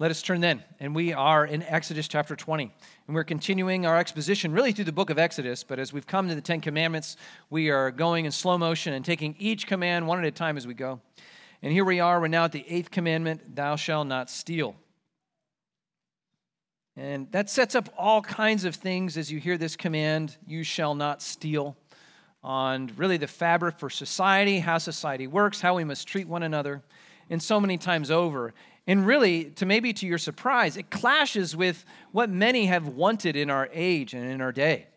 Let us turn then. And we are in Exodus chapter 20. And we're continuing our exposition really through the book of Exodus. But as we've come to the Ten Commandments, we are going in slow motion and taking each command one at a time as we go. And here we are. We're now at the eighth commandment Thou shalt not steal. And that sets up all kinds of things as you hear this command You shall not steal on really the fabric for society, how society works, how we must treat one another, and so many times over. And really, to maybe to your surprise, it clashes with what many have wanted in our age and in our day.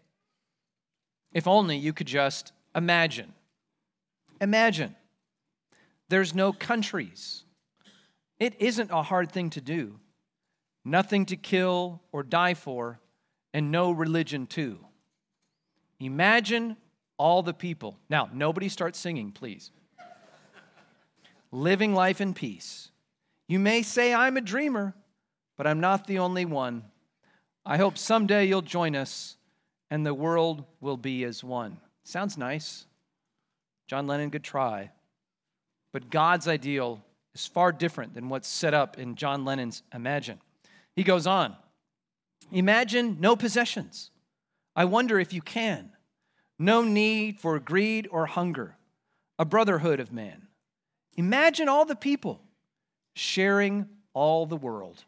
If only you could just imagine. Imagine there's no countries. It isn't a hard thing to do. Nothing to kill or die for, and no religion, too. Imagine all the people. Now, nobody start singing, please. Living life in peace you may say, I'm a dreamer, but I'm not the only one. I hope someday you'll join us and the world will be as one. Sounds nice. John Lennon, good try. But God's ideal is far different than what's set up in John Lennon's Imagine. He goes on Imagine no possessions. I wonder if you can. No need for greed or hunger, a brotherhood of man. Imagine all the people sharing all the world.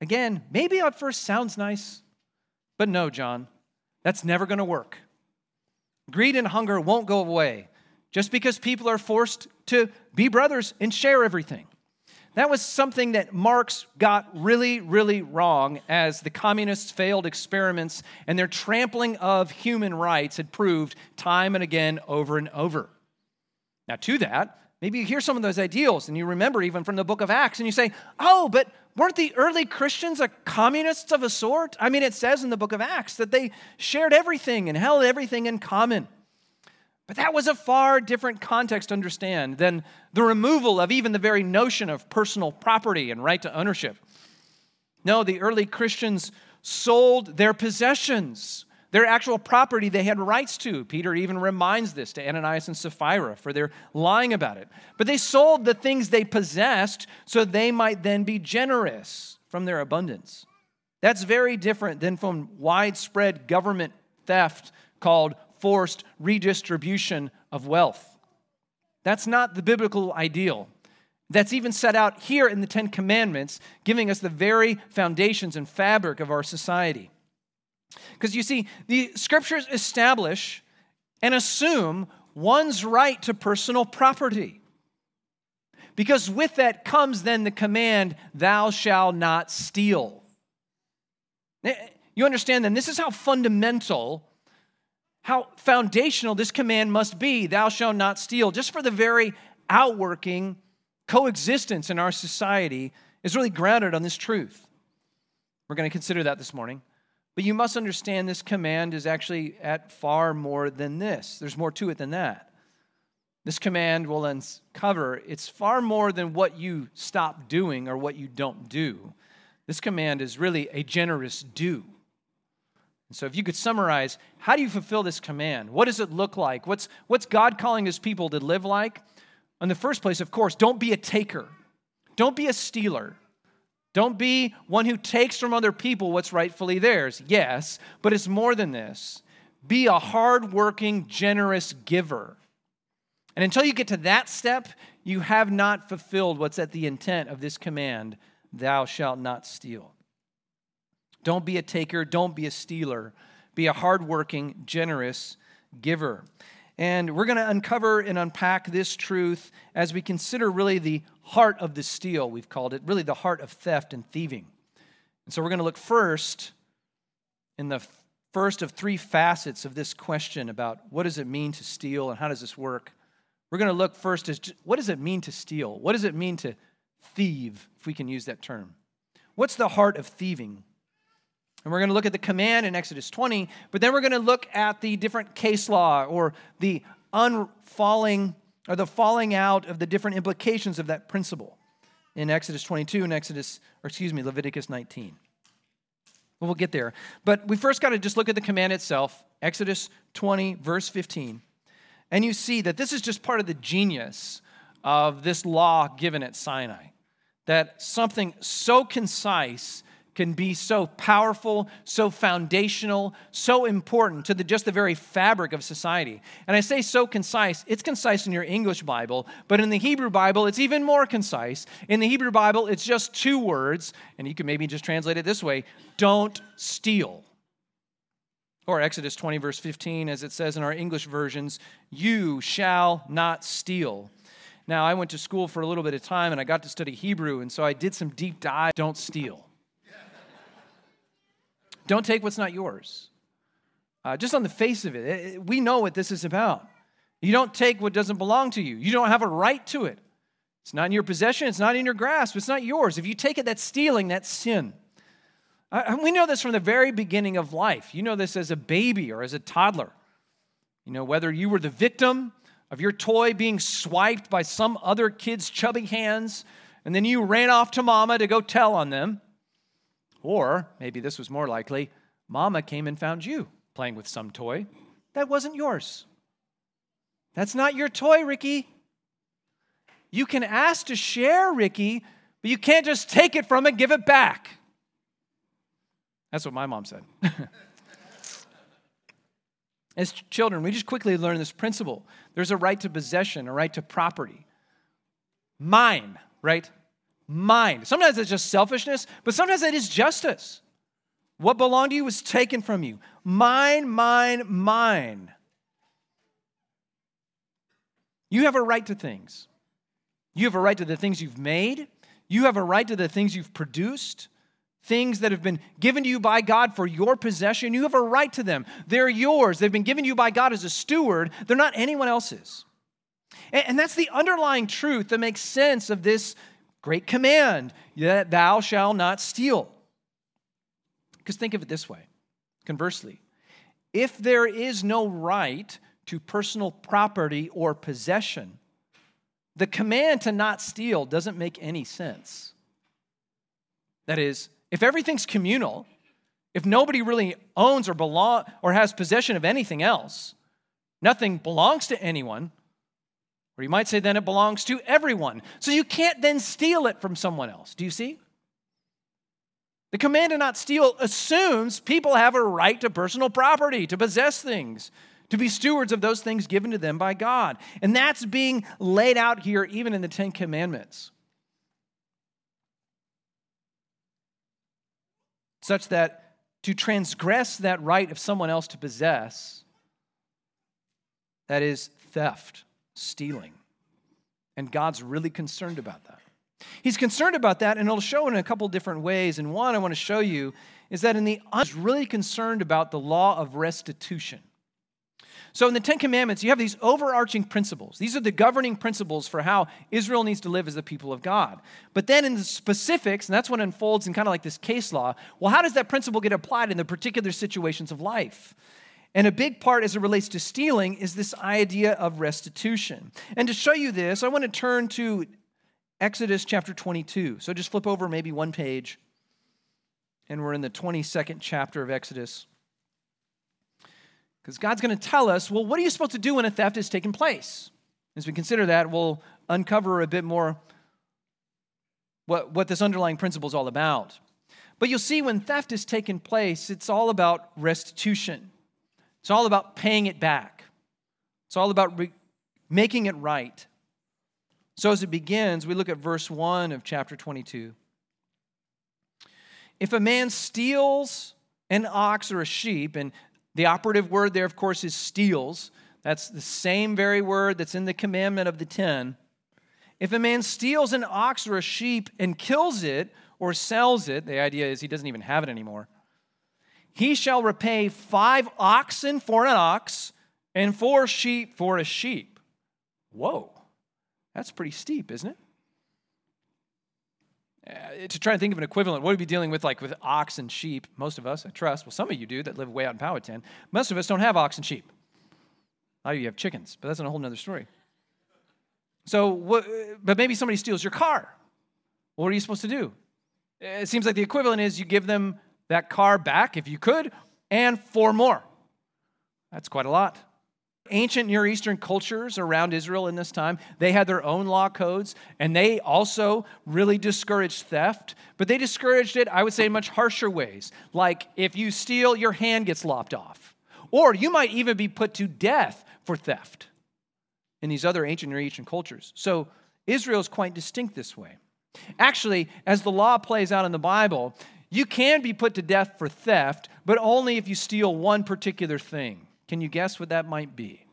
Again, maybe at first sounds nice, but no, John, that's never going to work. Greed and hunger won't go away just because people are forced to be brothers and share everything. That was something that Marx got really, really wrong as the communists' failed experiments and their trampling of human rights had proved time and again over and over. Now, to that, Maybe you hear some of those ideals and you remember even from the book of Acts and you say, oh, but weren't the early Christians a communists of a sort? I mean, it says in the book of Acts that they shared everything and held everything in common. But that was a far different context to understand than the removal of even the very notion of personal property and right to ownership. No, the early Christians sold their possessions their actual property they had rights to. Peter even reminds this to Ananias and Sapphira for their lying about it. But they sold the things they possessed so they might then be generous from their abundance. That's very different than from widespread government theft called forced redistribution of wealth. That's not the biblical ideal. That's even set out here in the Ten Commandments, giving us the very foundations and fabric of our society. Because you see, the scriptures establish and assume one's right to personal property. Because with that comes then the command, thou shalt not steal. You understand then, this is how fundamental, how foundational this command must be thou shalt not steal. Just for the very outworking coexistence in our society is really grounded on this truth. We're going to consider that this morning. But you must understand this command is actually at far more than this. There's more to it than that. This command will uncover it's far more than what you stop doing or what you don't do. This command is really a generous do. And so, if you could summarize, how do you fulfill this command? What does it look like? What's, what's God calling his people to live like? In the first place, of course, don't be a taker, don't be a stealer. Don't be one who takes from other people what's rightfully theirs. Yes, but it's more than this. Be a hardworking, generous giver. And until you get to that step, you have not fulfilled what's at the intent of this command thou shalt not steal. Don't be a taker, don't be a stealer. Be a hardworking, generous giver. And we're going to uncover and unpack this truth as we consider really the heart of the steal, we've called it, really the heart of theft and thieving. And so we're going to look first in the first of three facets of this question about what does it mean to steal and how does this work. We're going to look first as what does it mean to steal? What does it mean to thieve, if we can use that term? What's the heart of thieving? And we're going to look at the command in Exodus 20, but then we're going to look at the different case law or the unfalling or the falling out of the different implications of that principle in Exodus 22 and Exodus, or excuse me, Leviticus 19. Well, we'll get there. But we first got to just look at the command itself, Exodus 20, verse 15. And you see that this is just part of the genius of this law given at Sinai. that something so concise can be so powerful, so foundational, so important to the, just the very fabric of society. And I say so concise, it's concise in your English Bible, but in the Hebrew Bible, it's even more concise. In the Hebrew Bible, it's just two words, and you can maybe just translate it this way don't steal. Or Exodus 20, verse 15, as it says in our English versions, you shall not steal. Now, I went to school for a little bit of time and I got to study Hebrew, and so I did some deep dive. Don't steal. Don't take what's not yours. Uh, just on the face of it, we know what this is about. You don't take what doesn't belong to you, you don't have a right to it. It's not in your possession, it's not in your grasp, it's not yours. If you take it, that's stealing, that's sin. Uh, we know this from the very beginning of life. You know this as a baby or as a toddler. You know, whether you were the victim of your toy being swiped by some other kid's chubby hands, and then you ran off to mama to go tell on them. Or maybe this was more likely mama came and found you playing with some toy that wasn't yours. That's not your toy, Ricky. You can ask to share, Ricky, but you can't just take it from and give it back. That's what my mom said. As children, we just quickly learn this principle. There's a right to possession, a right to property. Mine, right? Mine. Sometimes it's just selfishness, but sometimes it is justice. What belonged to you was taken from you. Mine, mine, mine. You have a right to things. You have a right to the things you've made. You have a right to the things you've produced things that have been given to you by God for your possession. You have a right to them. They're yours. They've been given to you by God as a steward. They're not anyone else's. And that's the underlying truth that makes sense of this great command that thou shalt not steal. Because think of it this way conversely, if there is no right to personal property or possession, the command to not steal doesn't make any sense. That is, if everything's communal, if nobody really owns or belong or has possession of anything else, nothing belongs to anyone, or you might say then it belongs to everyone. So you can't then steal it from someone else. Do you see? The command to not steal assumes people have a right to personal property, to possess things, to be stewards of those things given to them by God. And that's being laid out here even in the Ten Commandments. such that to transgress that right of someone else to possess, that is theft, stealing. And God's really concerned about that. He's concerned about that, and it'll show in a couple different ways. And one I want to show you is that in the he's really concerned about the law of restitution. So in the Ten Commandments, you have these overarching principles. These are the governing principles for how Israel needs to live as the people of God. But then in the specifics, and that's what unfolds in kind of like this case law, well, how does that principle get applied in the particular situations of life? And a big part as it relates to stealing is this idea of restitution. And to show you this, I want to turn to Exodus chapter 22. So just flip over maybe one page, and we're in the 22nd chapter of Exodus. Because God's going to tell us, well, what are you supposed to do when a theft has taken place? As we consider that, we'll uncover a bit more what, what this underlying principle is all about. But you'll see when theft has taken place, it's all about restitution. It's all about paying it back. It's all about re- making it right. So as it begins, we look at verse 1 of chapter 22. If a man steals an ox or a sheep, and the operative word there, of course, is steals. That's the same very word that's in the commandment of the ten. If a man steals an ox or a sheep and kills it or sells it, the idea is he doesn't even have it anymore, he shall repay five oxen for an ox and four sheep for a sheep. Whoa, that's pretty steep, isn't it? Uh, to try and think of an equivalent, what would we be dealing with like with ox and sheep? Most of us, I trust. Well, some of you do that live way out in Powhatan. Most of us don't have ox and sheep. A lot of you have chickens, but that's a whole other story. So, what, but maybe somebody steals your car. What are you supposed to do? It seems like the equivalent is you give them that car back if you could, and four more. That's quite a lot. Ancient Near Eastern cultures around Israel in this time, they had their own law codes, and they also really discouraged theft, but they discouraged it, I would say, in much harsher ways. Like if you steal, your hand gets lopped off. Or you might even be put to death for theft in these other ancient Near Eastern cultures. So Israel is quite distinct this way. Actually, as the law plays out in the Bible, you can be put to death for theft, but only if you steal one particular thing. Can you guess what that might be?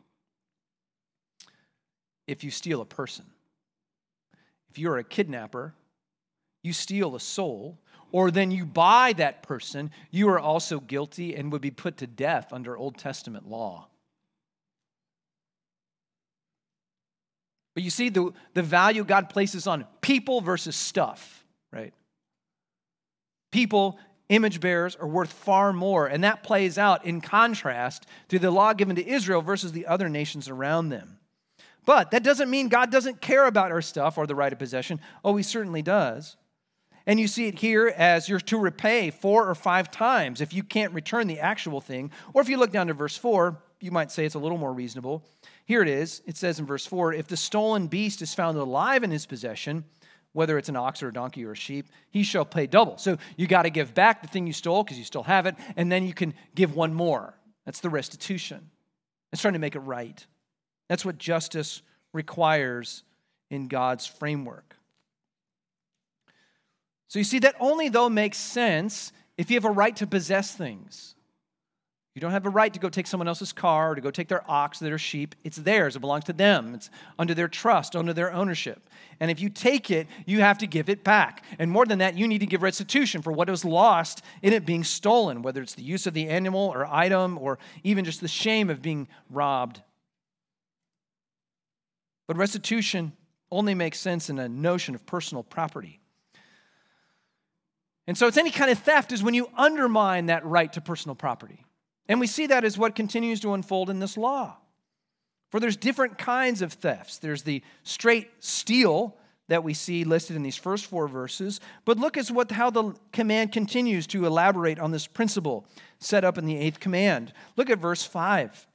If you steal a person. If you're a kidnapper, you steal a soul, or then you buy that person, you are also guilty and would be put to death under Old Testament law. But you see the, the value God places on people versus stuff, right? People, image bearers, are worth far more. And that plays out in contrast to the law given to Israel versus the other nations around them. But that doesn't mean God doesn't care about our stuff or the right of possession. Oh, He certainly does. And you see it here as you're to repay four or five times if you can't return the actual thing. Or if you look down to verse 4, you might say it's a little more reasonable. Here it is. It says in verse 4 if the stolen beast is found alive in his possession, whether it's an ox or a donkey or a sheep, he shall pay double. So you got to give back the thing you stole because you still have it, and then you can give one more. That's the restitution. It's trying to make it right. That's what justice requires in God's framework. So you see, that only though makes sense if you have a right to possess things. You don't have a right to go take someone else's car or to go take their ox, their sheep. It's theirs. It belongs to them. It's under their trust, under their ownership. And if you take it, you have to give it back. And more than that, you need to give restitution for what was lost in it being stolen, whether it's the use of the animal or item or even just the shame of being robbed. But restitution only makes sense in a notion of personal property. And so it's any kind of theft is when you undermine that right to personal property. And we see that as what continues to unfold in this law. For there's different kinds of thefts. There's the straight steal that we see listed in these first four verses, but look at what how the command continues to elaborate on this principle set up in the eighth command. Look at verse 5.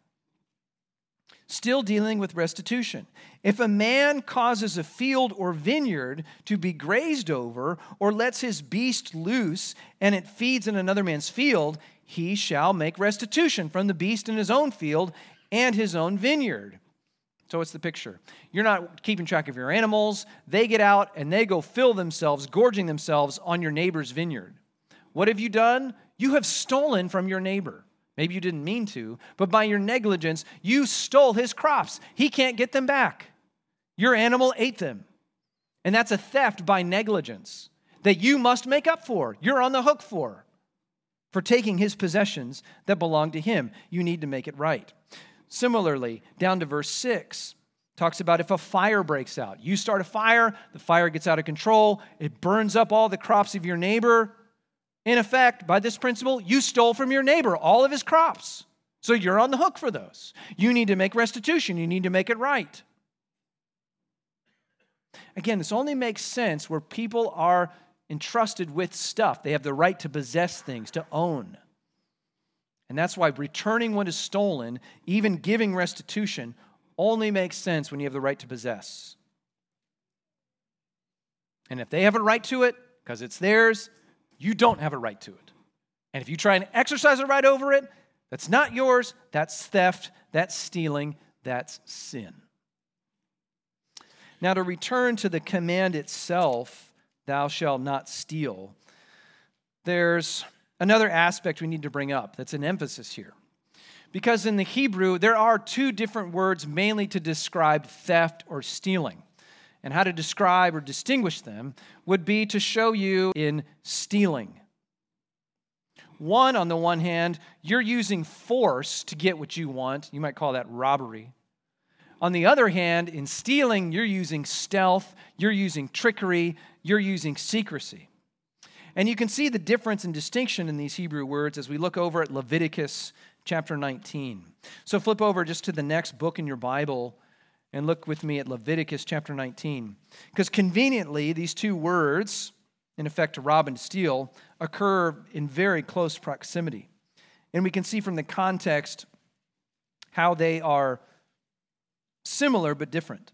Still dealing with restitution. If a man causes a field or vineyard to be grazed over, or lets his beast loose, and it feeds in another man's field, he shall make restitution from the beast in his own field and his own vineyard. So, what's the picture? You're not keeping track of your animals. They get out and they go fill themselves, gorging themselves on your neighbor's vineyard. What have you done? You have stolen from your neighbor. Maybe you didn't mean to, but by your negligence, you stole his crops. He can't get them back. Your animal ate them. And that's a theft by negligence that you must make up for. You're on the hook for for taking his possessions that belong to him. You need to make it right. Similarly, down to verse 6, talks about if a fire breaks out. You start a fire, the fire gets out of control, it burns up all the crops of your neighbor. In effect, by this principle, you stole from your neighbor all of his crops. So you're on the hook for those. You need to make restitution, you need to make it right. Again, this only makes sense where people are entrusted with stuff. They have the right to possess things, to own. And that's why returning what is stolen, even giving restitution, only makes sense when you have the right to possess. And if they have a right to it, because it's theirs, you don't have a right to it. And if you try and exercise a right over it, that's not yours, that's theft, that's stealing, that's sin. Now, to return to the command itself, thou shalt not steal. There's another aspect we need to bring up that's an emphasis here. Because in the Hebrew, there are two different words mainly to describe theft or stealing. And how to describe or distinguish them would be to show you in stealing. One, on the one hand, you're using force to get what you want. You might call that robbery. On the other hand, in stealing, you're using stealth, you're using trickery, you're using secrecy. And you can see the difference and distinction in these Hebrew words as we look over at Leviticus chapter 19. So flip over just to the next book in your Bible and look with me at Leviticus chapter 19. Because conveniently, these two words, in effect to rob and to steal, occur in very close proximity. And we can see from the context how they are similar but different.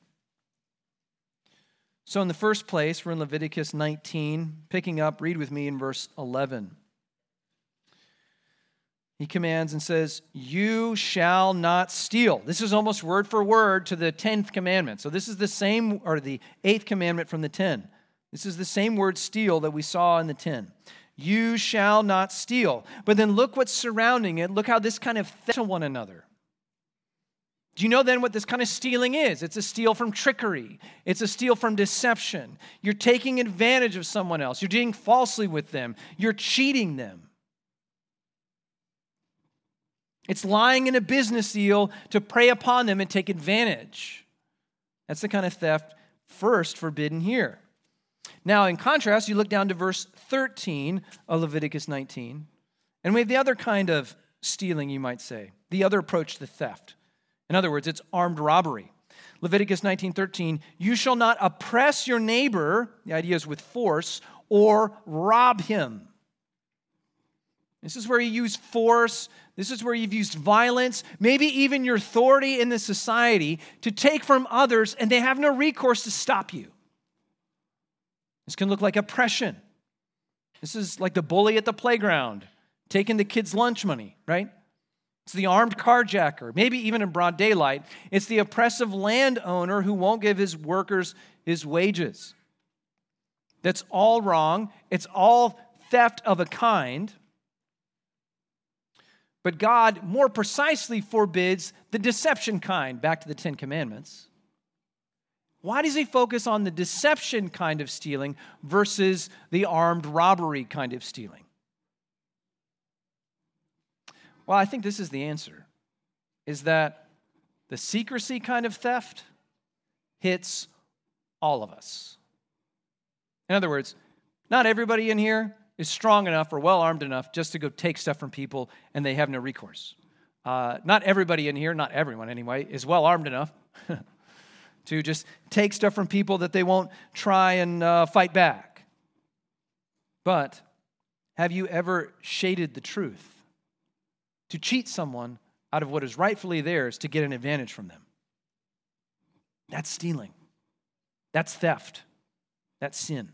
So, in the first place, we're in Leviticus 19, picking up, read with me in verse 11. He commands and says, You shall not steal. This is almost word for word to the 10th commandment. So, this is the same, or the 8th commandment from the 10. This is the same word steal that we saw in the 10. You shall not steal. But then look what's surrounding it. Look how this kind of to one another. Do you know then what this kind of stealing is? It's a steal from trickery, it's a steal from deception. You're taking advantage of someone else, you're dealing falsely with them, you're cheating them. It's lying in a business deal to prey upon them and take advantage. That's the kind of theft first forbidden here. Now, in contrast, you look down to verse 13 of Leviticus 19, and we have the other kind of stealing, you might say, the other approach to theft. In other words, it's armed robbery. Leviticus 19:13, you shall not oppress your neighbor, the idea is with force, or rob him. This is where you use force. This is where you've used violence, maybe even your authority in the society to take from others and they have no recourse to stop you. This can look like oppression. This is like the bully at the playground taking the kids' lunch money, right? It's the armed carjacker, maybe even in broad daylight. It's the oppressive landowner who won't give his workers his wages. That's all wrong. It's all theft of a kind. But God more precisely forbids the deception kind, back to the Ten Commandments. Why does he focus on the deception kind of stealing versus the armed robbery kind of stealing? Well, I think this is the answer is that the secrecy kind of theft hits all of us. In other words, not everybody in here is strong enough or well armed enough just to go take stuff from people and they have no recourse. Uh, not everybody in here, not everyone anyway, is well armed enough to just take stuff from people that they won't try and uh, fight back. But have you ever shaded the truth? To cheat someone out of what is rightfully theirs to get an advantage from them. That's stealing. That's theft. That's sin.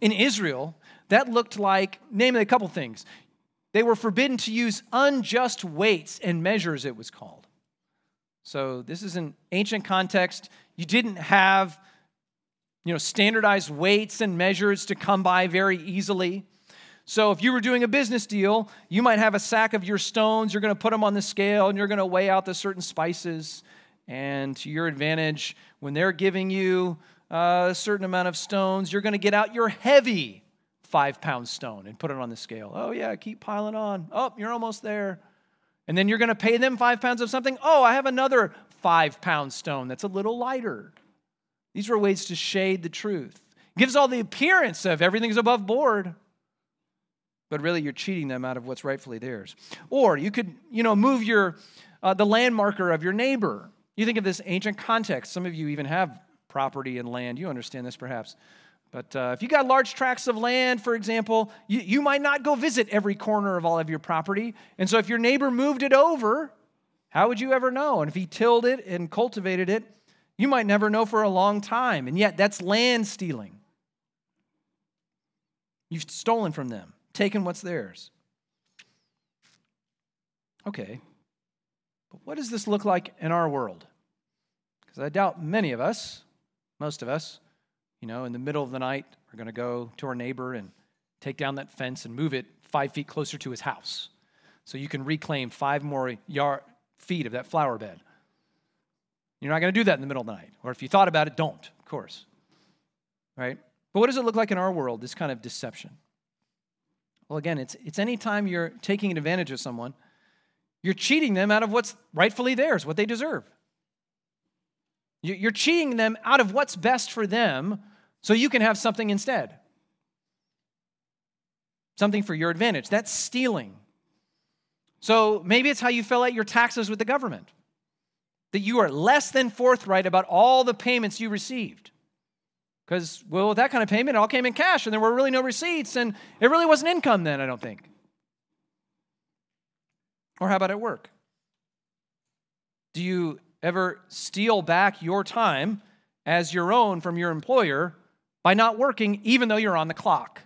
In Israel, that looked like, namely, a couple things. They were forbidden to use unjust weights and measures, it was called. So, this is an ancient context. You didn't have you know, standardized weights and measures to come by very easily. So if you were doing a business deal, you might have a sack of your stones, you're going to put them on the scale, and you're going to weigh out the certain spices. And to your advantage, when they're giving you uh, a certain amount of stones, you're going to get out your heavy five pound stone and put it on the scale. Oh, yeah, keep piling on. Oh, you're almost there. And then you're going to pay them five pounds of something. Oh, I have another five pound stone that's a little lighter. These were ways to shade the truth. Gives all the appearance of everything's above board but really you're cheating them out of what's rightfully theirs. Or you could, you know, move your uh, the landmarker of your neighbor. You think of this ancient context. Some of you even have property and land. You understand this perhaps. But uh, if you got large tracts of land, for example, you, you might not go visit every corner of all of your property. And so if your neighbor moved it over, how would you ever know? And if he tilled it and cultivated it, you might never know for a long time. And yet that's land stealing. You've stolen from them taken what's theirs. Okay, but what does this look like in our world? Because I doubt many of us, most of us, you know, in the middle of the night, are going to go to our neighbor and take down that fence and move it five feet closer to his house so you can reclaim five more yard, feet of that flower bed. You're not going to do that in the middle of the night. Or if you thought about it, don't, of course. Right? But what does it look like in our world, this kind of deception? Well, again, it's, it's any time you're taking advantage of someone, you're cheating them out of what's rightfully theirs, what they deserve. You're cheating them out of what's best for them so you can have something instead. Something for your advantage. That's stealing. So maybe it's how you fill out your taxes with the government. That you are less than forthright about all the payments you received. Because, well, with that kind of payment, it all came in cash and there were really no receipts and it really wasn't income then, I don't think. Or how about at work? Do you ever steal back your time as your own from your employer by not working even though you're on the clock?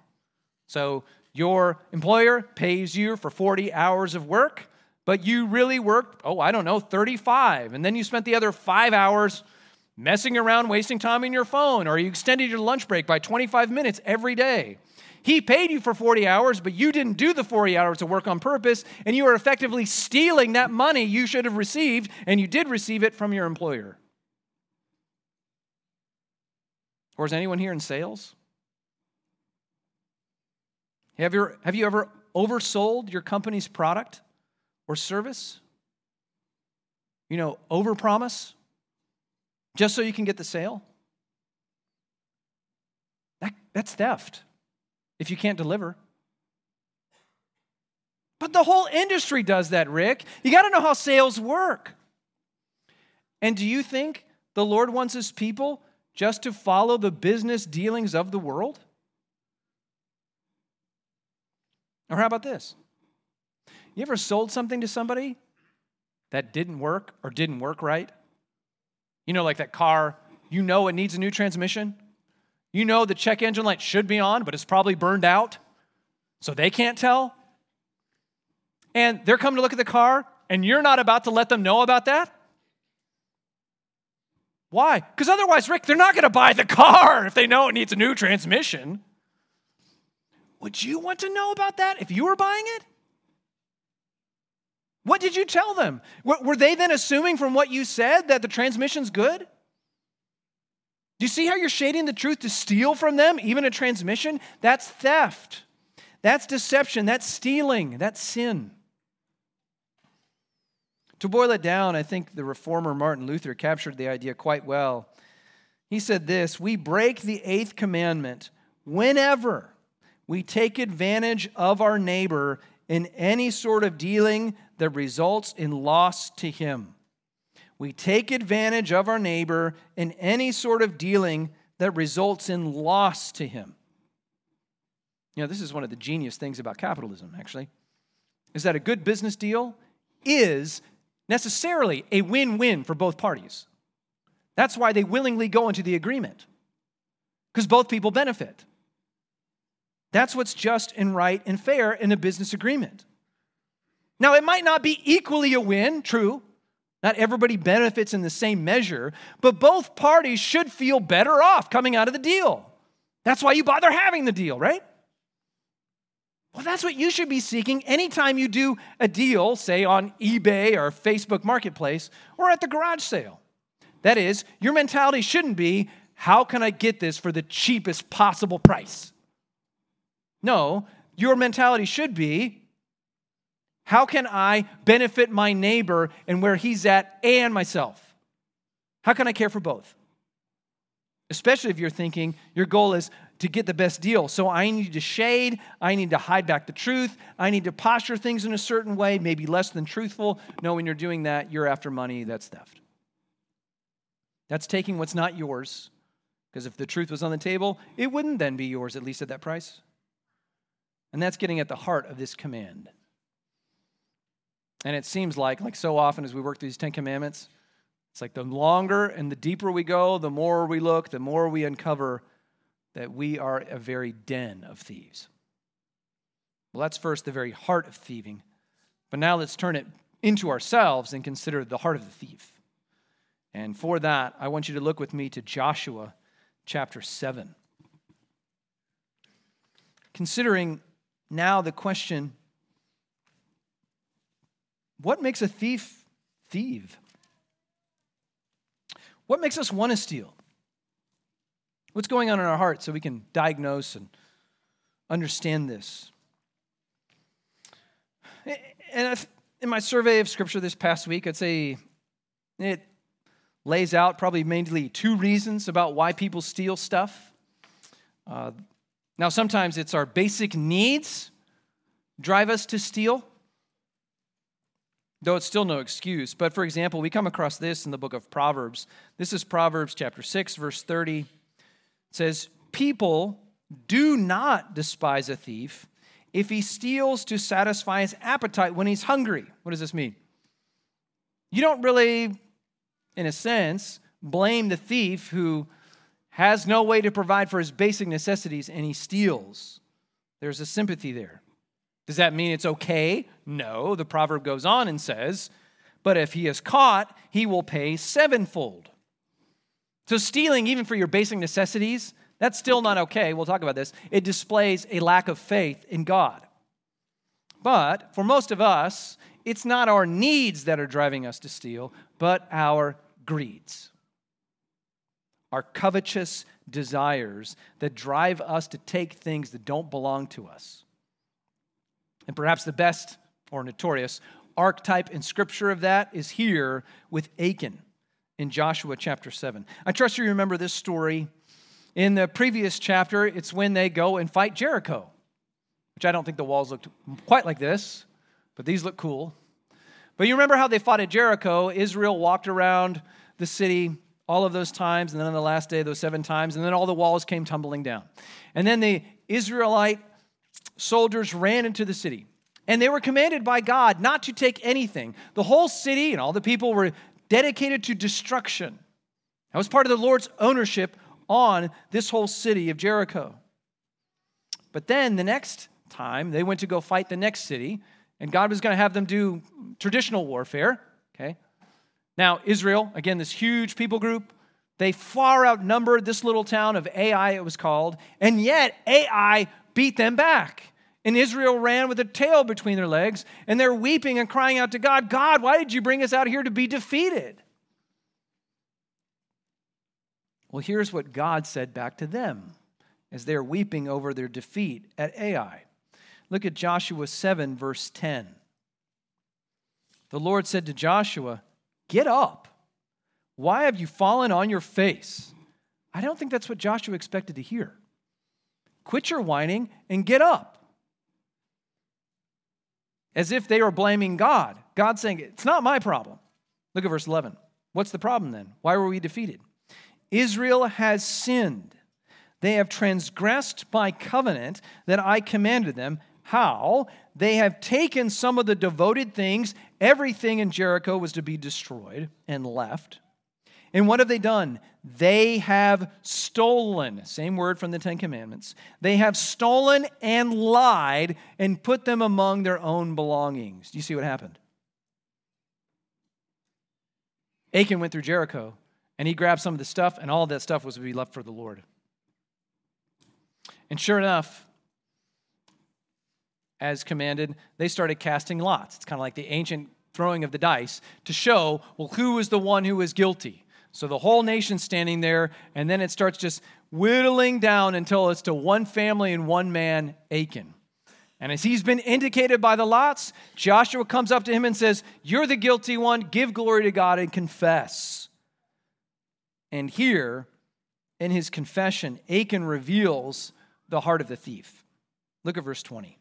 So your employer pays you for 40 hours of work, but you really worked, oh, I don't know, 35. And then you spent the other five hours messing around, wasting time in your phone, or you extended your lunch break by 25 minutes every day. He paid you for 40 hours, but you didn't do the 40 hours of work on purpose, and you are effectively stealing that money you should have received, and you did receive it from your employer. Or is anyone here in sales? Have you, have you ever oversold your company's product or service? You know, overpromise just so you can get the sale? That, that's theft if you can't deliver. But the whole industry does that, Rick. You got to know how sales work. And do you think the Lord wants his people just to follow the business dealings of the world? Or how about this? You ever sold something to somebody that didn't work or didn't work right? You know, like that car, you know it needs a new transmission. You know the check engine light should be on, but it's probably burned out, so they can't tell. And they're coming to look at the car, and you're not about to let them know about that? Why? Because otherwise, Rick, they're not going to buy the car if they know it needs a new transmission. Would you want to know about that if you were buying it? What did you tell them? Were they then assuming from what you said that the transmission's good? Do you see how you're shading the truth to steal from them, even a transmission? That's theft. That's deception. That's stealing. That's sin. To boil it down, I think the reformer Martin Luther captured the idea quite well. He said this We break the eighth commandment whenever we take advantage of our neighbor in any sort of dealing that results in loss to him. We take advantage of our neighbor in any sort of dealing that results in loss to him. You know, this is one of the genius things about capitalism, actually, is that a good business deal is necessarily a win win for both parties. That's why they willingly go into the agreement, because both people benefit. That's what's just and right and fair in a business agreement. Now, it might not be equally a win, true. Not everybody benefits in the same measure, but both parties should feel better off coming out of the deal. That's why you bother having the deal, right? Well, that's what you should be seeking anytime you do a deal, say on eBay or Facebook Marketplace or at the garage sale. That is, your mentality shouldn't be, how can I get this for the cheapest possible price? No, your mentality should be how can I benefit my neighbor and where he's at and myself? How can I care for both? Especially if you're thinking your goal is to get the best deal. So I need to shade, I need to hide back the truth, I need to posture things in a certain way, maybe less than truthful. No, when you're doing that, you're after money, that's theft. That's taking what's not yours. Because if the truth was on the table, it wouldn't then be yours, at least at that price. And that's getting at the heart of this command. And it seems like, like so often as we work through these Ten Commandments, it's like the longer and the deeper we go, the more we look, the more we uncover that we are a very den of thieves. Well, that's first the very heart of thieving. But now let's turn it into ourselves and consider the heart of the thief. And for that, I want you to look with me to Joshua chapter 7. Considering now the question what makes a thief thieve? What makes us want to steal? What's going on in our heart so we can diagnose and understand this? And in my survey of scripture this past week, I'd say it lays out probably mainly two reasons about why people steal stuff. Uh, now, sometimes it's our basic needs drive us to steal, though it's still no excuse. But for example, we come across this in the book of Proverbs. This is Proverbs chapter 6, verse 30. It says, People do not despise a thief if he steals to satisfy his appetite when he's hungry. What does this mean? You don't really in a sense, blame the thief who has no way to provide for his basic necessities and he steals. There's a sympathy there. Does that mean it's okay? No. The proverb goes on and says, but if he is caught, he will pay sevenfold. So, stealing, even for your basic necessities, that's still not okay. We'll talk about this. It displays a lack of faith in God. But for most of us, it's not our needs that are driving us to steal, but our greeds, our covetous desires that drive us to take things that don't belong to us. And perhaps the best or notorious archetype in scripture of that is here with Achan in Joshua chapter 7. I trust you remember this story. In the previous chapter, it's when they go and fight Jericho, which I don't think the walls looked quite like this, but these look cool. But you remember how they fought at Jericho? Israel walked around the city all of those times, and then on the last day, those seven times, and then all the walls came tumbling down. And then the Israelite soldiers ran into the city, and they were commanded by God not to take anything. The whole city and all the people were dedicated to destruction. That was part of the Lord's ownership on this whole city of Jericho. But then the next time, they went to go fight the next city, and God was going to have them do traditional warfare. Okay. Now, Israel, again, this huge people group, they far outnumbered this little town of Ai, it was called, and yet Ai beat them back. And Israel ran with a tail between their legs, and they're weeping and crying out to God, God, why did you bring us out here to be defeated? Well, here's what God said back to them as they're weeping over their defeat at Ai. Look at Joshua 7, verse 10. The Lord said to Joshua, Get up. Why have you fallen on your face? I don't think that's what Joshua expected to hear. Quit your whining and get up. As if they were blaming God. God saying, It's not my problem. Look at verse 11. What's the problem then? Why were we defeated? Israel has sinned. They have transgressed my covenant that I commanded them how they have taken some of the devoted things, everything in Jericho was to be destroyed and left. And what have they done? They have stolen, same word from the Ten Commandments. They have stolen and lied and put them among their own belongings. Do you see what happened? Achan went through Jericho and he grabbed some of the stuff, and all of that stuff was to be left for the Lord. And sure enough, as commanded, they started casting lots. It's kind of like the ancient throwing of the dice to show, well, who is the one who is guilty. So the whole nation's standing there, and then it starts just whittling down until it's to one family and one man, Achan. And as he's been indicated by the lots, Joshua comes up to him and says, You're the guilty one, give glory to God and confess. And here, in his confession, Achan reveals the heart of the thief. Look at verse 20.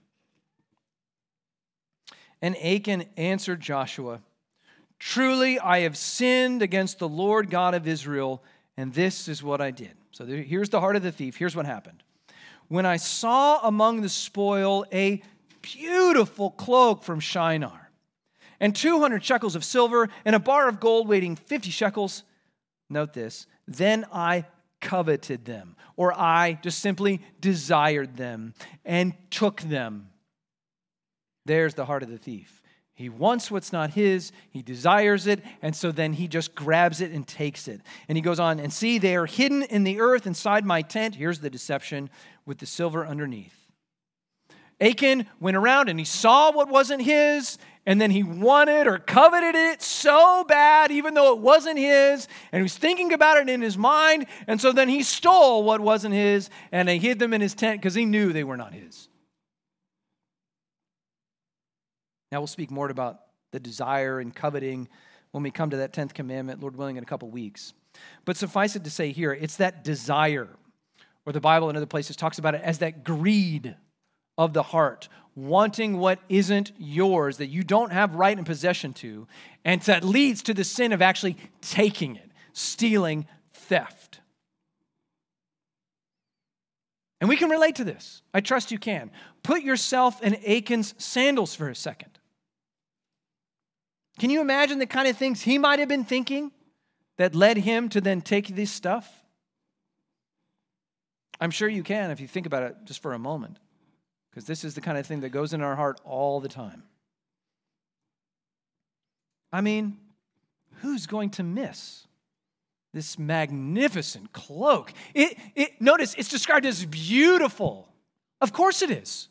And Achan answered Joshua, Truly I have sinned against the Lord God of Israel, and this is what I did. So here's the heart of the thief. Here's what happened. When I saw among the spoil a beautiful cloak from Shinar, and 200 shekels of silver, and a bar of gold weighing 50 shekels, note this, then I coveted them, or I just simply desired them and took them. There's the heart of the thief. He wants what's not his, he desires it, and so then he just grabs it and takes it. And he goes on, and see, they are hidden in the earth inside my tent. Here's the deception with the silver underneath. Achan went around and he saw what wasn't his, and then he wanted or coveted it so bad, even though it wasn't his, and he was thinking about it in his mind, and so then he stole what wasn't his, and he hid them in his tent because he knew they were not his. Now, we'll speak more about the desire and coveting when we come to that 10th commandment, Lord willing, in a couple weeks. But suffice it to say here, it's that desire, or the Bible in other places talks about it as that greed of the heart, wanting what isn't yours, that you don't have right and possession to, and that leads to the sin of actually taking it, stealing, theft. And we can relate to this. I trust you can. Put yourself in Achan's sandals for a second. Can you imagine the kind of things he might have been thinking that led him to then take this stuff? I'm sure you can if you think about it just for a moment, because this is the kind of thing that goes in our heart all the time. I mean, who's going to miss this magnificent cloak? It, it, notice it's described as beautiful. Of course it is.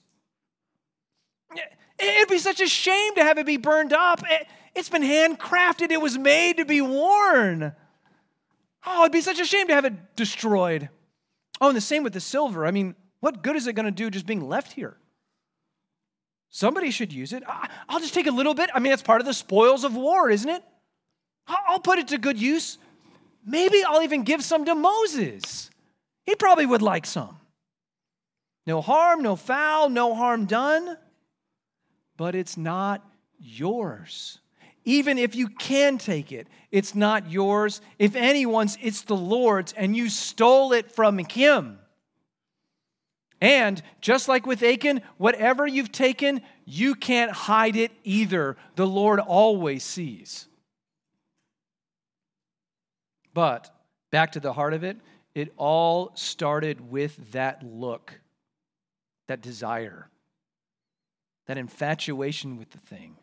It'd be such a shame to have it be burned up. It, it's been handcrafted, it was made to be worn. Oh, it'd be such a shame to have it destroyed. Oh, and the same with the silver. I mean, what good is it going to do just being left here? Somebody should use it. I'll just take a little bit. I mean, it's part of the spoils of war, isn't it? I'll put it to good use. Maybe I'll even give some to Moses. He probably would like some. No harm, no foul, no harm done. But it's not yours. Even if you can take it, it's not yours. If anyone's, it's the Lord's, and you stole it from him. And just like with Achan, whatever you've taken, you can't hide it either. The Lord always sees. But back to the heart of it, it all started with that look, that desire, that infatuation with the thing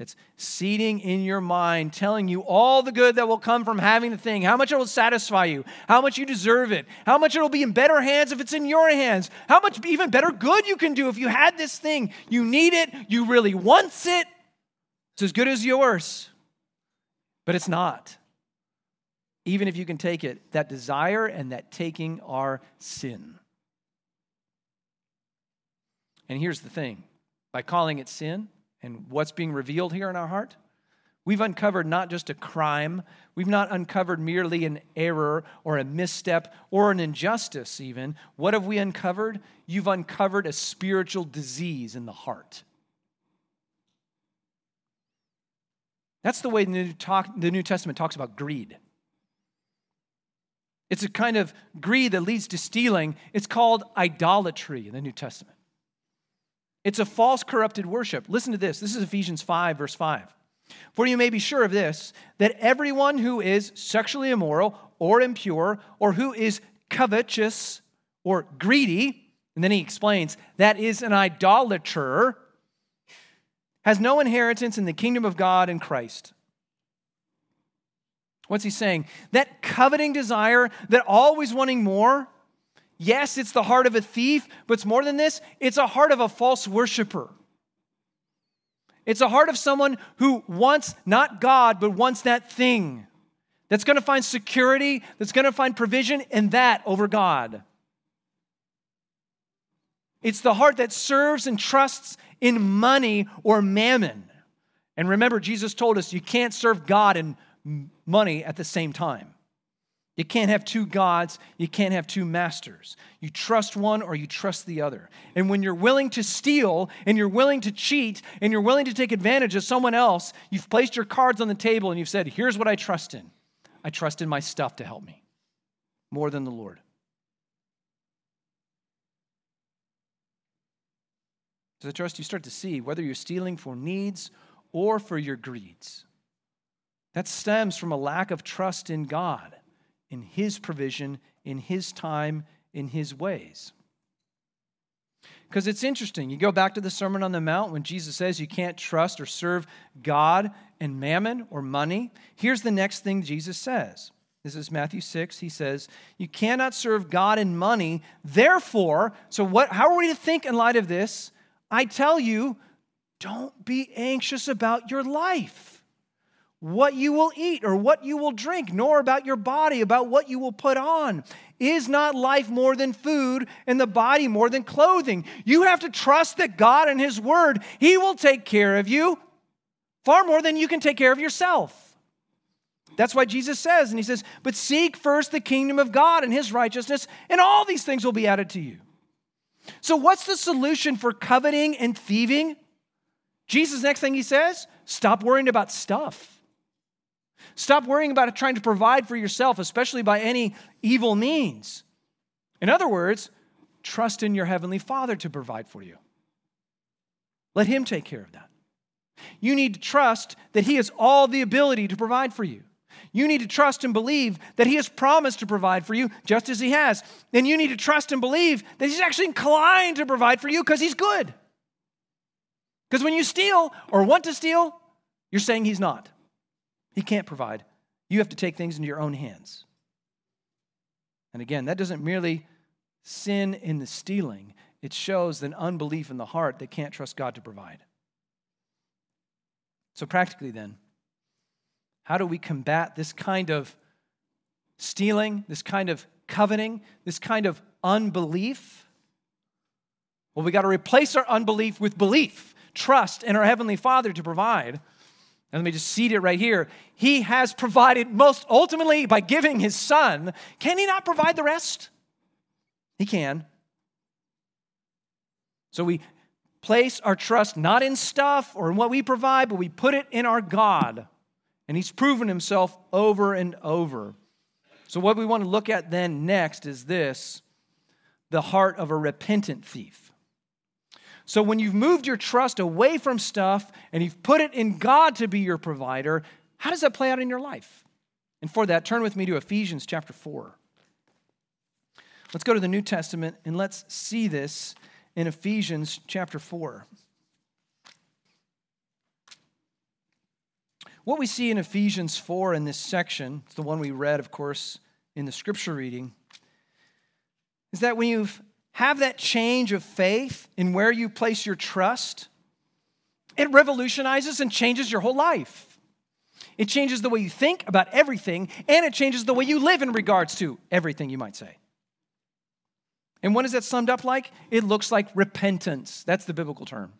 that's seeding in your mind, telling you all the good that will come from having the thing, how much it will satisfy you, how much you deserve it, how much it will be in better hands if it's in your hands, how much even better good you can do if you had this thing. You need it, you really want it. It's as good as yours, but it's not. Even if you can take it, that desire and that taking are sin. And here's the thing by calling it sin, and what's being revealed here in our heart? We've uncovered not just a crime, we've not uncovered merely an error or a misstep or an injustice, even. What have we uncovered? You've uncovered a spiritual disease in the heart. That's the way the New, talk, the New Testament talks about greed. It's a kind of greed that leads to stealing. It's called idolatry in the New Testament. It's a false, corrupted worship. Listen to this. This is Ephesians 5, verse 5. For you may be sure of this, that everyone who is sexually immoral or impure, or who is covetous or greedy, and then he explains, that is an idolater, has no inheritance in the kingdom of God in Christ. What's he saying? That coveting desire, that always wanting more, Yes, it's the heart of a thief, but it's more than this it's a heart of a false worshiper. It's a heart of someone who wants not God, but wants that thing that's going to find security, that's going to find provision in that over God. It's the heart that serves and trusts in money or mammon. And remember, Jesus told us you can't serve God and money at the same time. You can't have two gods. You can't have two masters. You trust one or you trust the other. And when you're willing to steal and you're willing to cheat and you're willing to take advantage of someone else, you've placed your cards on the table and you've said, Here's what I trust in I trust in my stuff to help me more than the Lord. So I trust you start to see whether you're stealing for needs or for your greeds. That stems from a lack of trust in God in His provision, in His time, in His ways. Because it's interesting. You go back to the Sermon on the Mount when Jesus says you can't trust or serve God and mammon or money. Here's the next thing Jesus says. This is Matthew 6. He says, You cannot serve God and money. Therefore, so what how are we to think in light of this? I tell you, don't be anxious about your life what you will eat or what you will drink, nor about your body, about what you will put on. Is not life more than food and the body more than clothing? You have to trust that God and His Word, He will take care of you far more than you can take care of yourself. That's why Jesus says, and He says, But seek first the kingdom of God and His righteousness, and all these things will be added to you. So, what's the solution for coveting and thieving? Jesus' next thing He says, Stop worrying about stuff. Stop worrying about trying to provide for yourself, especially by any evil means. In other words, trust in your Heavenly Father to provide for you. Let Him take care of that. You need to trust that He has all the ability to provide for you. You need to trust and believe that He has promised to provide for you just as He has. And you need to trust and believe that He's actually inclined to provide for you because He's good. Because when you steal or want to steal, you're saying He's not. He can't provide. You have to take things into your own hands. And again, that doesn't merely sin in the stealing, it shows an unbelief in the heart that can't trust God to provide. So, practically, then, how do we combat this kind of stealing, this kind of coveting, this kind of unbelief? Well, we got to replace our unbelief with belief, trust in our Heavenly Father to provide. And let me just seed it right here. He has provided most ultimately by giving his son. Can he not provide the rest? He can. So we place our trust not in stuff or in what we provide, but we put it in our God. And he's proven himself over and over. So, what we want to look at then next is this the heart of a repentant thief. So, when you've moved your trust away from stuff and you've put it in God to be your provider, how does that play out in your life? And for that, turn with me to Ephesians chapter 4. Let's go to the New Testament and let's see this in Ephesians chapter 4. What we see in Ephesians 4 in this section, it's the one we read, of course, in the scripture reading, is that when you've have that change of faith in where you place your trust, it revolutionizes and changes your whole life. It changes the way you think about everything, and it changes the way you live in regards to everything, you might say. And what is that summed up like? It looks like repentance. That's the biblical term.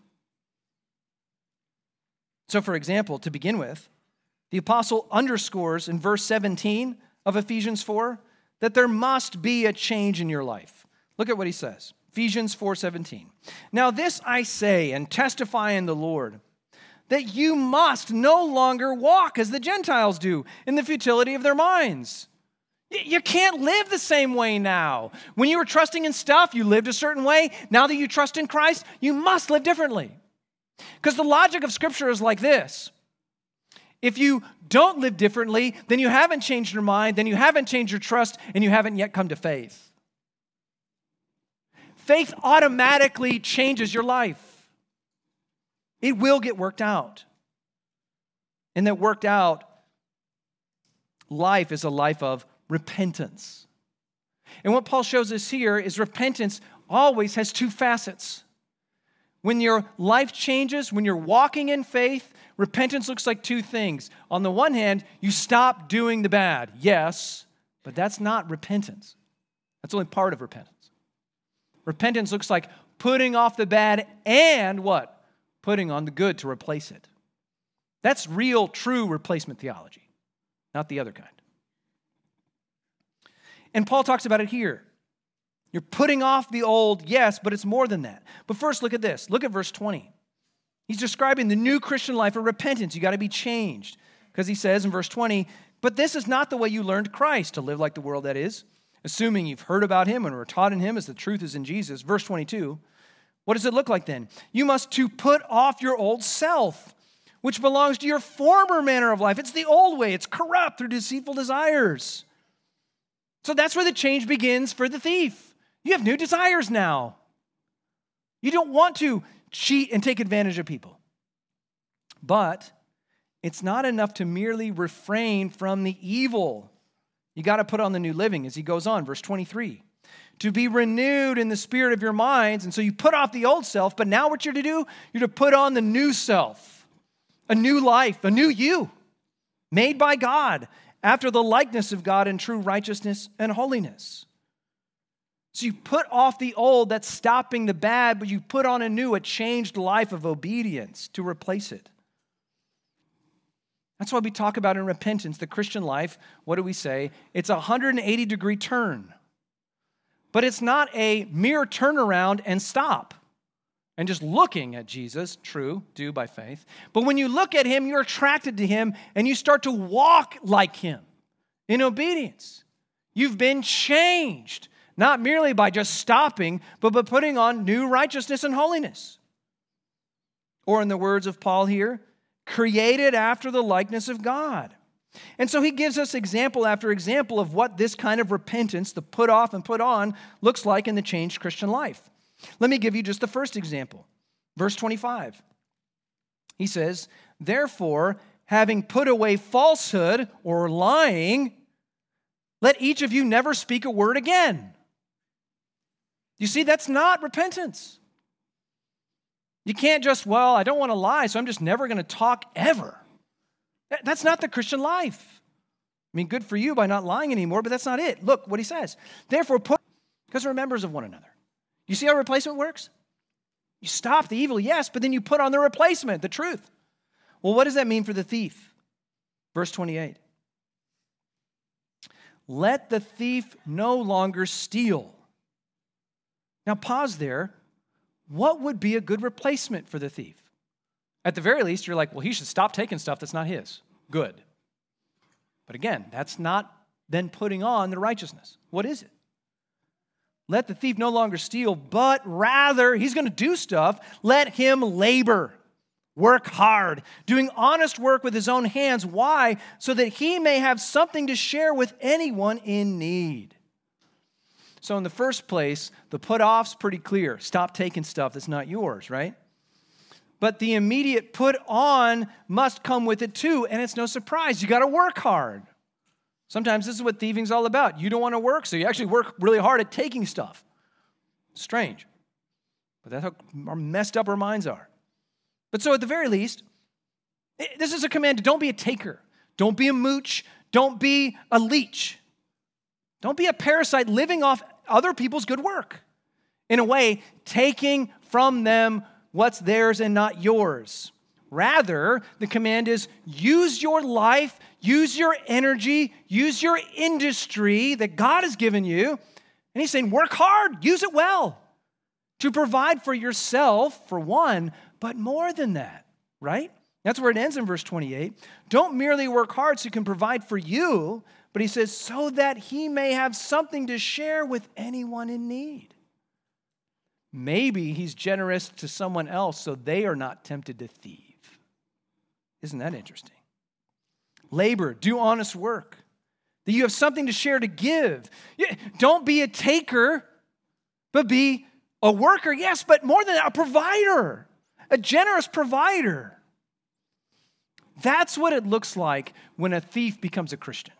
So, for example, to begin with, the apostle underscores in verse 17 of Ephesians 4 that there must be a change in your life. Look at what he says. Ephesians 4:17. Now this I say and testify in the Lord that you must no longer walk as the Gentiles do in the futility of their minds. You can't live the same way now. When you were trusting in stuff, you lived a certain way. Now that you trust in Christ, you must live differently. Because the logic of Scripture is like this if you don't live differently, then you haven't changed your mind, then you haven't changed your trust, and you haven't yet come to faith faith automatically changes your life. It will get worked out. And that worked out life is a life of repentance. And what Paul shows us here is repentance always has two facets. When your life changes, when you're walking in faith, repentance looks like two things. On the one hand, you stop doing the bad. Yes, but that's not repentance. That's only part of repentance. Repentance looks like putting off the bad and what? Putting on the good to replace it. That's real, true replacement theology, not the other kind. And Paul talks about it here. You're putting off the old, yes, but it's more than that. But first, look at this. Look at verse 20. He's describing the new Christian life of repentance. You got to be changed. Because he says in verse 20, but this is not the way you learned Christ to live like the world that is assuming you've heard about him and were taught in him as the truth is in Jesus. Verse 22. What does it look like then? You must to put off your old self, which belongs to your former manner of life. It's the old way, it's corrupt through deceitful desires. So that's where the change begins for the thief. You have new desires now. You don't want to cheat and take advantage of people. But it's not enough to merely refrain from the evil. You got to put on the new living as he goes on, verse 23. To be renewed in the spirit of your minds. And so you put off the old self, but now what you're to do? You're to put on the new self, a new life, a new you, made by God, after the likeness of God in true righteousness and holiness. So you put off the old, that's stopping the bad, but you put on a new, a changed life of obedience to replace it. That's why we talk about in repentance, the Christian life. What do we say? It's a 180 degree turn. But it's not a mere turnaround and stop and just looking at Jesus, true, do by faith. But when you look at him, you're attracted to him and you start to walk like him in obedience. You've been changed, not merely by just stopping, but by putting on new righteousness and holiness. Or, in the words of Paul here, created after the likeness of God. And so he gives us example after example of what this kind of repentance, the put off and put on, looks like in the changed Christian life. Let me give you just the first example. Verse 25. He says, Therefore, having put away falsehood or lying, let each of you never speak a word again. You see, that's not repentance. You can't just, well, I don't want to lie, so I'm just never going to talk ever. That's not the Christian life. I mean, good for you by not lying anymore, but that's not it. Look what he says. Therefore, put, because we're members of one another. You see how replacement works? You stop the evil, yes, but then you put on the replacement, the truth. Well, what does that mean for the thief? Verse 28. Let the thief no longer steal. Now, pause there. What would be a good replacement for the thief? At the very least, you're like, well, he should stop taking stuff that's not his. Good. But again, that's not then putting on the righteousness. What is it? Let the thief no longer steal, but rather, he's going to do stuff. Let him labor, work hard, doing honest work with his own hands. Why? So that he may have something to share with anyone in need. So, in the first place, the put off's pretty clear. Stop taking stuff that's not yours, right? but the immediate put on must come with it too. And it's no surprise, you got to work hard. Sometimes this is what thieving's all about. You don't want to work, so you actually work really hard at taking stuff. Strange. But that's how messed up our minds are. But so at the very least, eh, this is a command to don't be a taker, don't be a mooch, don't be a leech, don't be a parasite living off other people's good work. In a way, taking from them what's theirs and not yours. Rather, the command is use your life, use your energy, use your industry that God has given you. And he's saying, work hard, use it well to provide for yourself, for one, but more than that, right? That's where it ends in verse 28. Don't merely work hard so you can provide for you, but he says, so that he may have something to share with anyone in need. Maybe he's generous to someone else so they are not tempted to thieve. Isn't that interesting? Labor, do honest work, that you have something to share to give. Don't be a taker, but be a worker, yes, but more than that, a provider, a generous provider. That's what it looks like when a thief becomes a Christian.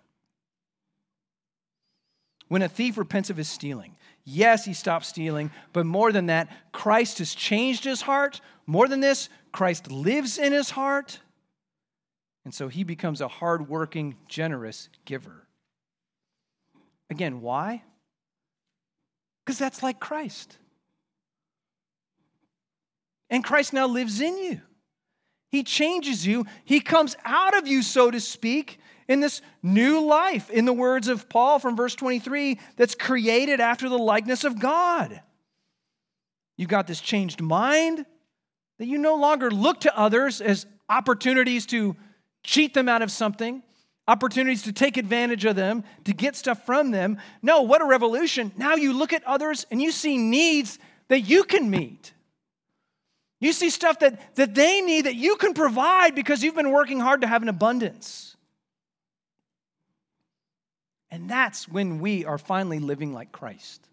When a thief repents of his stealing, Yes, he stopped stealing, but more than that, Christ has changed his heart. More than this, Christ lives in his heart. And so he becomes a hardworking, generous giver. Again, why? Because that's like Christ. And Christ now lives in you. He changes you, He comes out of you, so to speak, in this new life, in the words of Paul from verse 23, that's created after the likeness of God. You've got this changed mind that you no longer look to others as opportunities to cheat them out of something, opportunities to take advantage of them, to get stuff from them. No, what a revolution. Now you look at others and you see needs that you can meet. You see stuff that, that they need that you can provide because you've been working hard to have an abundance. And that's when we are finally living like Christ.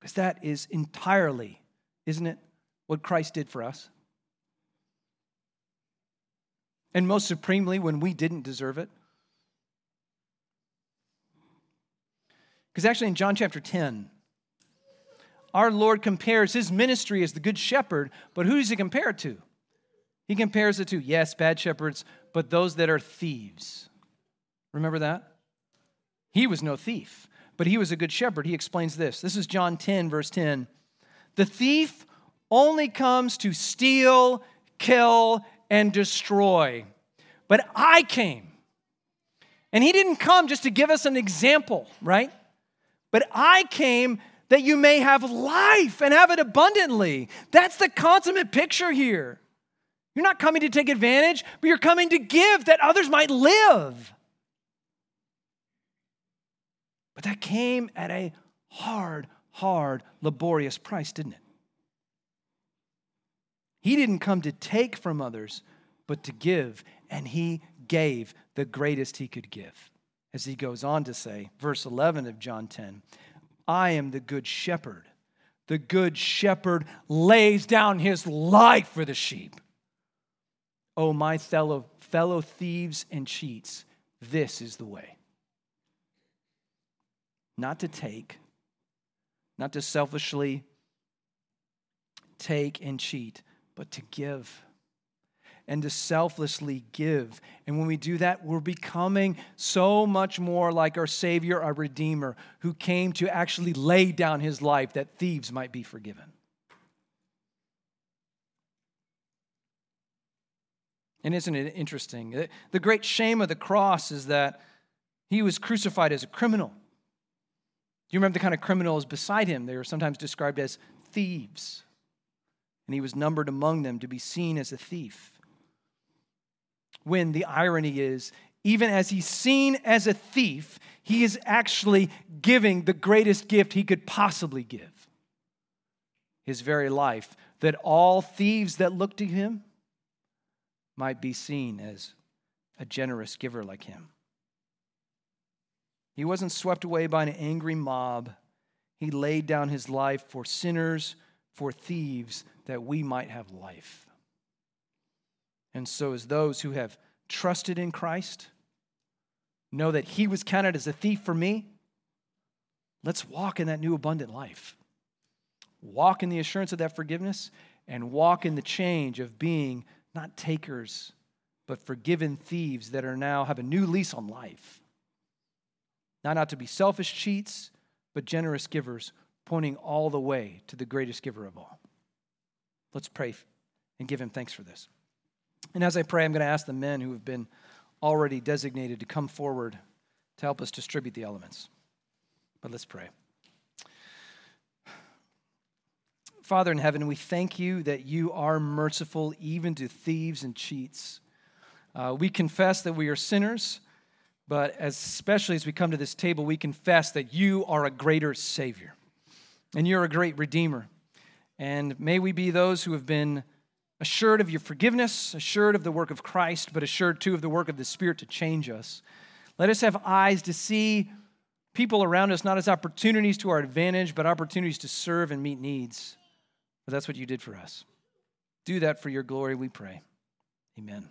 Because that is entirely, isn't it, what Christ did for us? And most supremely, when we didn't deserve it. Because actually, in John chapter 10, our Lord compares his ministry as the good shepherd, but who does he compare it to? He compares it to, yes, bad shepherds, but those that are thieves. Remember that? He was no thief, but he was a good shepherd. He explains this. This is John 10, verse 10. The thief only comes to steal, kill, and destroy. But I came. And he didn't come just to give us an example, right? But I came that you may have life and have it abundantly. That's the consummate picture here. You're not coming to take advantage, but you're coming to give that others might live. But that came at a hard, hard, laborious price, didn't it? He didn't come to take from others, but to give. and he gave the greatest he could give. As he goes on to say, verse 11 of John 10 I am the good shepherd. The good shepherd lays down his life for the sheep. Oh, my fellow, fellow thieves and cheats, this is the way. Not to take, not to selfishly take and cheat, but to give and to selflessly give. And when we do that, we're becoming so much more like our Savior, our Redeemer, who came to actually lay down his life that thieves might be forgiven. And isn't it interesting? The great shame of the cross is that he was crucified as a criminal. You remember the kind of criminals beside him? They were sometimes described as thieves. And he was numbered among them to be seen as a thief when the irony is, even as he's seen as a thief, he is actually giving the greatest gift he could possibly give his very life, that all thieves that look to him might be seen as a generous giver like him. He wasn't swept away by an angry mob. He laid down his life for sinners, for thieves, that we might have life. And so, as those who have trusted in Christ, know that He was counted as a thief for me, let's walk in that new abundant life. Walk in the assurance of that forgiveness and walk in the change of being not takers, but forgiven thieves that are now have a new lease on life. Not out to be selfish cheats, but generous givers, pointing all the way to the greatest giver of all. Let's pray and give him thanks for this. And as I pray, I'm going to ask the men who have been already designated to come forward to help us distribute the elements. But let's pray. Father in heaven, we thank you that you are merciful even to thieves and cheats. Uh, we confess that we are sinners, but especially as we come to this table, we confess that you are a greater Savior and you're a great Redeemer. And may we be those who have been assured of your forgiveness, assured of the work of Christ, but assured too of the work of the Spirit to change us. Let us have eyes to see people around us not as opportunities to our advantage, but opportunities to serve and meet needs. But that's what you did for us. Do that for your glory, we pray. Amen.